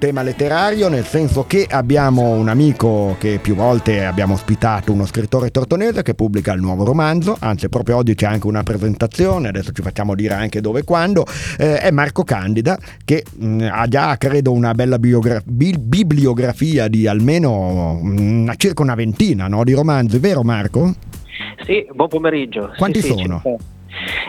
tema letterario, nel senso che abbiamo un amico che più volte abbiamo ospitato, uno scrittore tortonese che pubblica il nuovo romanzo, anzi proprio oggi c'è anche una presentazione, adesso ci facciamo dire anche dove e quando, eh, è Marco Candida che mh, mm, ha già credo una bella biogra- bi- bibliografia di almeno mh, mm, circa una ventina no, di romanzi, vero Marco? Sì, buon pomeriggio. Quanti sì, sono? Sì,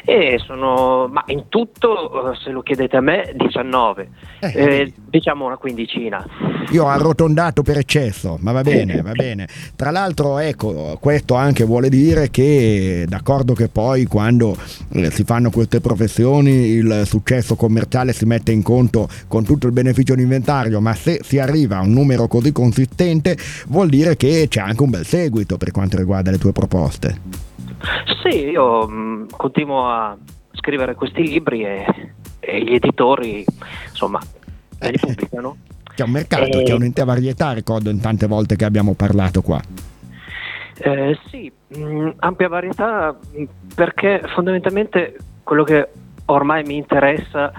e sono, ma in tutto, eh, se lo chiedete a me, 19, eh, eh, diciamo una quindicina. Io ho arrotondato per eccesso, ma va bene, va bene. Tra l'altro, ecco, questo anche vuole dire che, d'accordo che poi quando eh, si fanno queste professioni il successo commerciale si mette in conto con tutto il beneficio di inventario, ma se si arriva a un numero così consistente vuol dire che c'è anche un bel seguito per quanto riguarda le tue proposte. Sì, io mm, continuo a scrivere questi libri e, e gli editori, insomma, li pubblicano. C'è un mercato, e... c'è un'intera varietà, ricordo in tante volte che abbiamo parlato qua. Eh, sì, mh, mm, ampia varietà mm, perché fondamentalmente quello che ormai mi interessa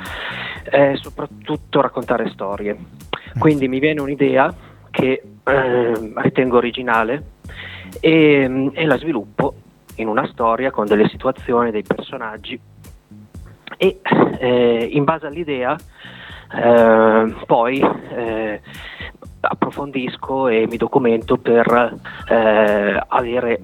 è soprattutto raccontare storie. Quindi mi viene un'idea che eh, ritengo originale e, e la sviluppo in una storia con delle situazioni, dei personaggi. E eh, in base all'idea eh, poi eh, approfondisco e mi documento per eh, avere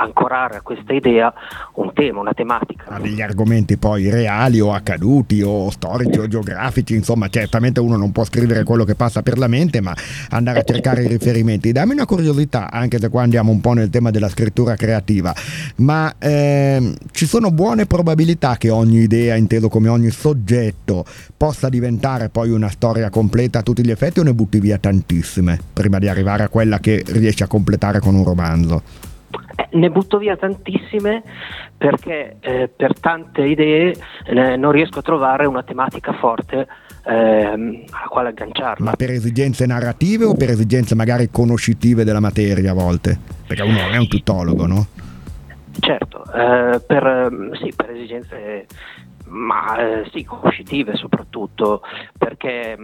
ancorare a questa idea un tema, una tematica. Ha degli argomenti poi reali o accaduti o storici o geografici, insomma certamente uno non può scrivere quello che passa per la mente ma andare a cercare i riferimenti. Dammi una curiosità, anche se qua andiamo un po' nel tema della scrittura creativa, ma ehm, ci sono buone probabilità che ogni idea, inteso come ogni soggetto, possa diventare poi una storia completa a tutti gli effetti o ne butti via tantissime prima di arrivare a quella che riesci a completare con un romanzo? Eh, ne butto via tantissime perché eh, per tante idee eh, non riesco a trovare una tematica forte ehm, alla quale agganciarla. Ma per esigenze narrative o per esigenze magari conoscitive della materia a volte? Perché uno è un tutologo, no? Certo, eh, per, sì, per esigenze ma eh, sì, conoscitive soprattutto, perché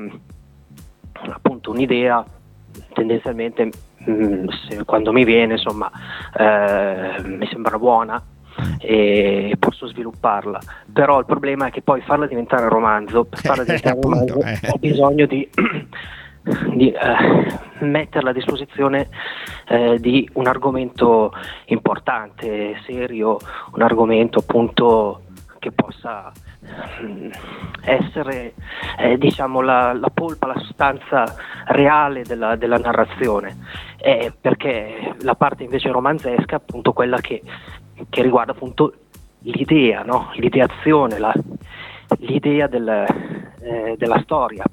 appunto un'idea tendenzialmente Mm, se, quando mi viene insomma eh, mi sembra buona e posso svilupparla però il problema è che poi farla diventare romanzo per farla diventare romanzo eh. ho bisogno di, di eh, metterla a disposizione eh, di un argomento importante, serio, un argomento appunto che possa mm, essere eh, diciamo la, la, polpa, la sostanza reale della, della narrazione, eh, perché la parte invece romanzesca è appunto quella che, che riguarda appunto l'idea, no? l'ideazione, la, l'idea del, eh, della storia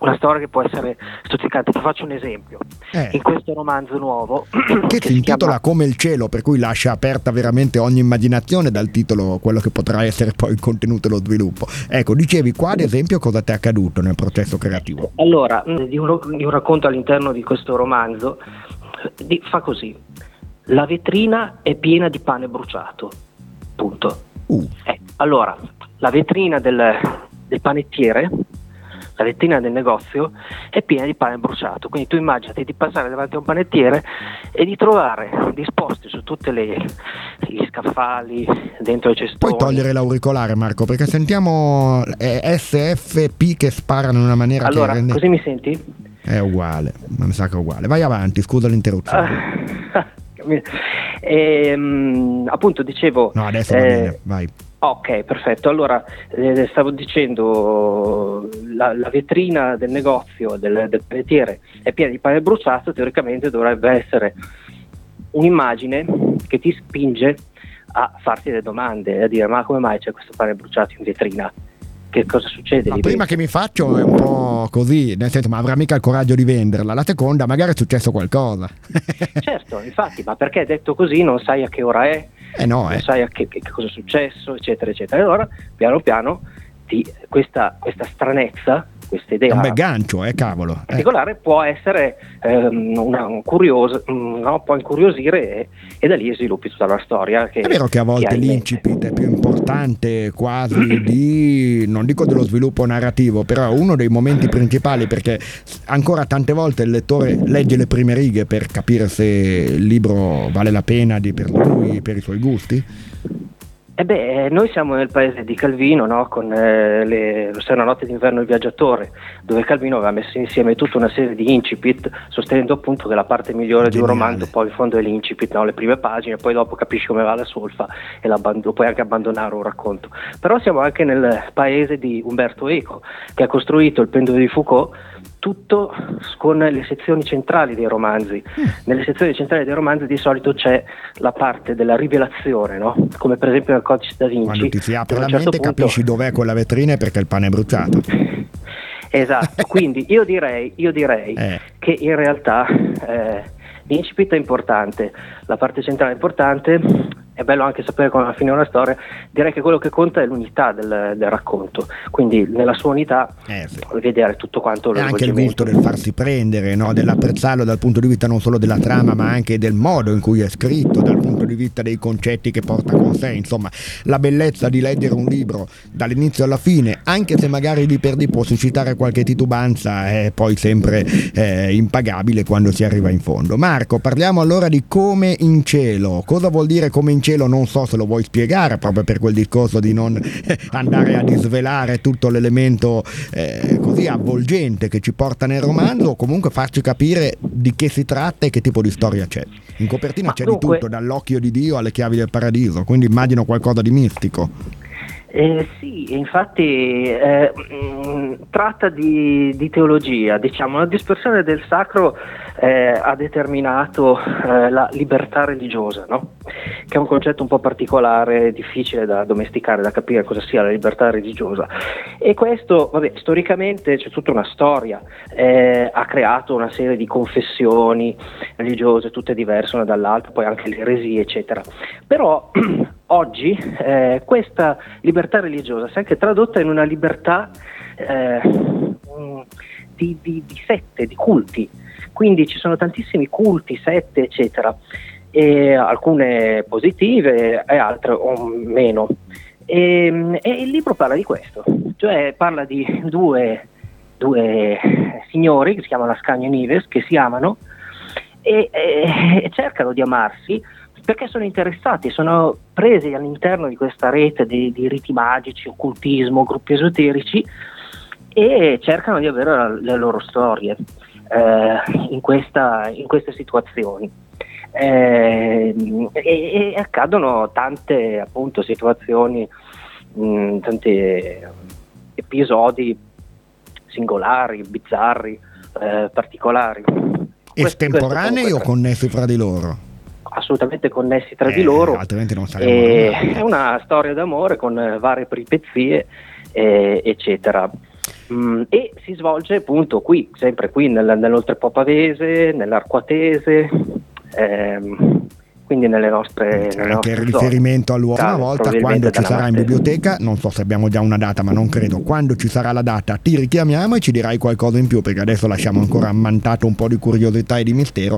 una storia che può essere stuzzicante. Ti faccio un esempio. Eh. In questo romanzo nuovo, che, che si intitola chiama... Come il cielo, per cui lascia aperta veramente ogni immaginazione dal titolo quello che potrà essere poi il contenuto e lo sviluppo. Ecco, dicevi qua ad esempio cosa ti è accaduto nel processo creativo? Allora, mm, di un, di un racconto all'interno di questo romanzo di, fa così. La vetrina è piena di pane bruciato. Punto. Uh. Eh, allora, la vetrina del, del panettiere la vetrina del negozio è piena di pane bruciato. Quindi tu immaginati di passare davanti a un panettiere e di trovare disposti su tutti gli scaffali, dentro i cestoni. Puoi togliere l'auricolare Marco perché sentiamo SFP che sparano in una maniera allora, che rende... così mi senti? È uguale, ma mi sa che è uguale. Vai avanti, scusa l'interruzione. e, ehm, appunto dicevo... No, adesso va eh, bene, vai. Ok, perfetto. Allora, eh, stavo dicendo, la, la, vetrina del negozio del, del panettiere è piena di pane bruciato, teoricamente dovrebbe essere un'immagine che ti spinge a farti delle domande, a dire ma come mai c'è questo pane bruciato in vetrina? Che cosa succede? La prima che mi faccio è un po' così, nel senso, ma avrà mica il coraggio di venderla. La seconda, magari è successo qualcosa. certo, infatti, ma perché detto così non sai a che ora è, eh no, non eh. sai che, che, cosa è successo, eccetera, eccetera. E allora, piano piano, ti, questa, questa, stranezza questa idea. Un bel gancio, eh, cavolo. In particolare può essere ehm, una, un curioso, mm, no? può incuriosire e, e, da lì sviluppi tutta la storia. Che, è vero che a volte l'incipit è più importante quasi di, non dico dello sviluppo narrativo, però è uno dei momenti principali perché ancora tante volte il lettore legge le prime righe per capire se il libro vale la pena di, per lui, per i suoi gusti. Eh beh, eh, noi siamo nel paese di Calvino, no? con eh, le, una notte d'inverno il viaggiatore, dove Calvino aveva messo insieme tutta una serie di incipit, sostenendo appunto che la parte migliore Geniale. di un romanzo poi in fondo è l'incipit, no? le prime pagine, poi dopo capisci come va la solfa e puoi anche abbandonare un racconto. Però siamo anche nel paese di Umberto Eco, che ha costruito il pendolo di Foucault tutto con le sezioni centrali dei romanzi. Mm. Nelle sezioni centrali dei romanzi di solito c'è la parte della rivelazione, no? come per esempio nel codice da Vinci. Quando ti si apre la certo mente punto... capisci dov'è quella vetrina perché il pane è bruciato. Esatto, quindi io direi, io direi eh. che in realtà eh, l'incipit è importante, la parte centrale è importante, è bello anche sapere come va a finire una storia, direi che quello che conta è l'unità del, del racconto, quindi nella sua unità eh, sì. vedere tutto quanto lo E anche il gusto del farsi prendere, no? dell'apprezzarlo dal punto di vista non solo della trama ma anche del modo in cui è scritto, dal punto di vista dei concetti che porta con sé, insomma la bellezza di leggere un libro dall'inizio alla fine, anche se magari di per di può suscitare qualche titubanza, è poi sempre eh, impagabile quando si arriva in fondo. Marco, parliamo allora di come in cielo, cosa vuol dire come in cielo? Cielo non so se lo vuoi spiegare proprio per quel discorso di non eh, andare a disvelare tutto l'elemento eh, così avvolgente che ci porta nel romanzo o comunque farci capire di che si tratta e che tipo di storia c'è. In copertina Ma c'è dunque... di tutto, dall'occhio di Dio alle chiavi del paradiso, quindi immagino qualcosa di mistico. Eh, sì, infatti eh, mh, mm, tratta di, di, teologia, diciamo, la dispersione del sacro eh, ha determinato eh, la libertà religiosa, no? che è un concetto un po' particolare, difficile da domesticare, da capire cosa sia la libertà religiosa. E questo, vabbè, storicamente c'è tutta una storia, eh, ha creato una serie di confessioni religiose, tutte diverse una dall'altra, poi anche le eresie, eccetera. Però oggi eh, questa libertà religiosa si è anche tradotta in una libertà eh, di, di, di, sette, di culti. Quindi ci sono tantissimi culti, sette, eccetera, e alcune positive e altre meno. E, e, il libro parla di questo, cioè parla di due, due signori che si chiamano Ascanio e Nives, che si amano e, e cercano di amarsi perché sono interessati, sono presi all'interno di questa rete di, di riti magici, occultismo, gruppi esoterici e cercano di avere la, le loro storie eh, in, questa, in, queste situazioni. Eh, e, e, accadono tante appunto situazioni, mh, tanti episodi singolari, bizzarri, eh, particolari. Estemporanei o connessi fra di loro? Assolutamente connessi tra eh, di loro. Altrimenti non saremmo. è una storia d'amore con varie peripezie, eh, eccetera. Mm, e si svolge appunto qui, sempre qui nel, nell'oltrepò pavese, nell'arquatese. Ehm, quindi nelle nostre... C'è nelle anche il riferimento all'uomo una volta, quando ci sarà in biblioteca, non so se abbiamo già una data, ma non credo, quando ci sarà la data ti richiamiamo e ci dirai qualcosa in più, perché adesso lasciamo ancora ammantato un po' di curiosità e di mistero,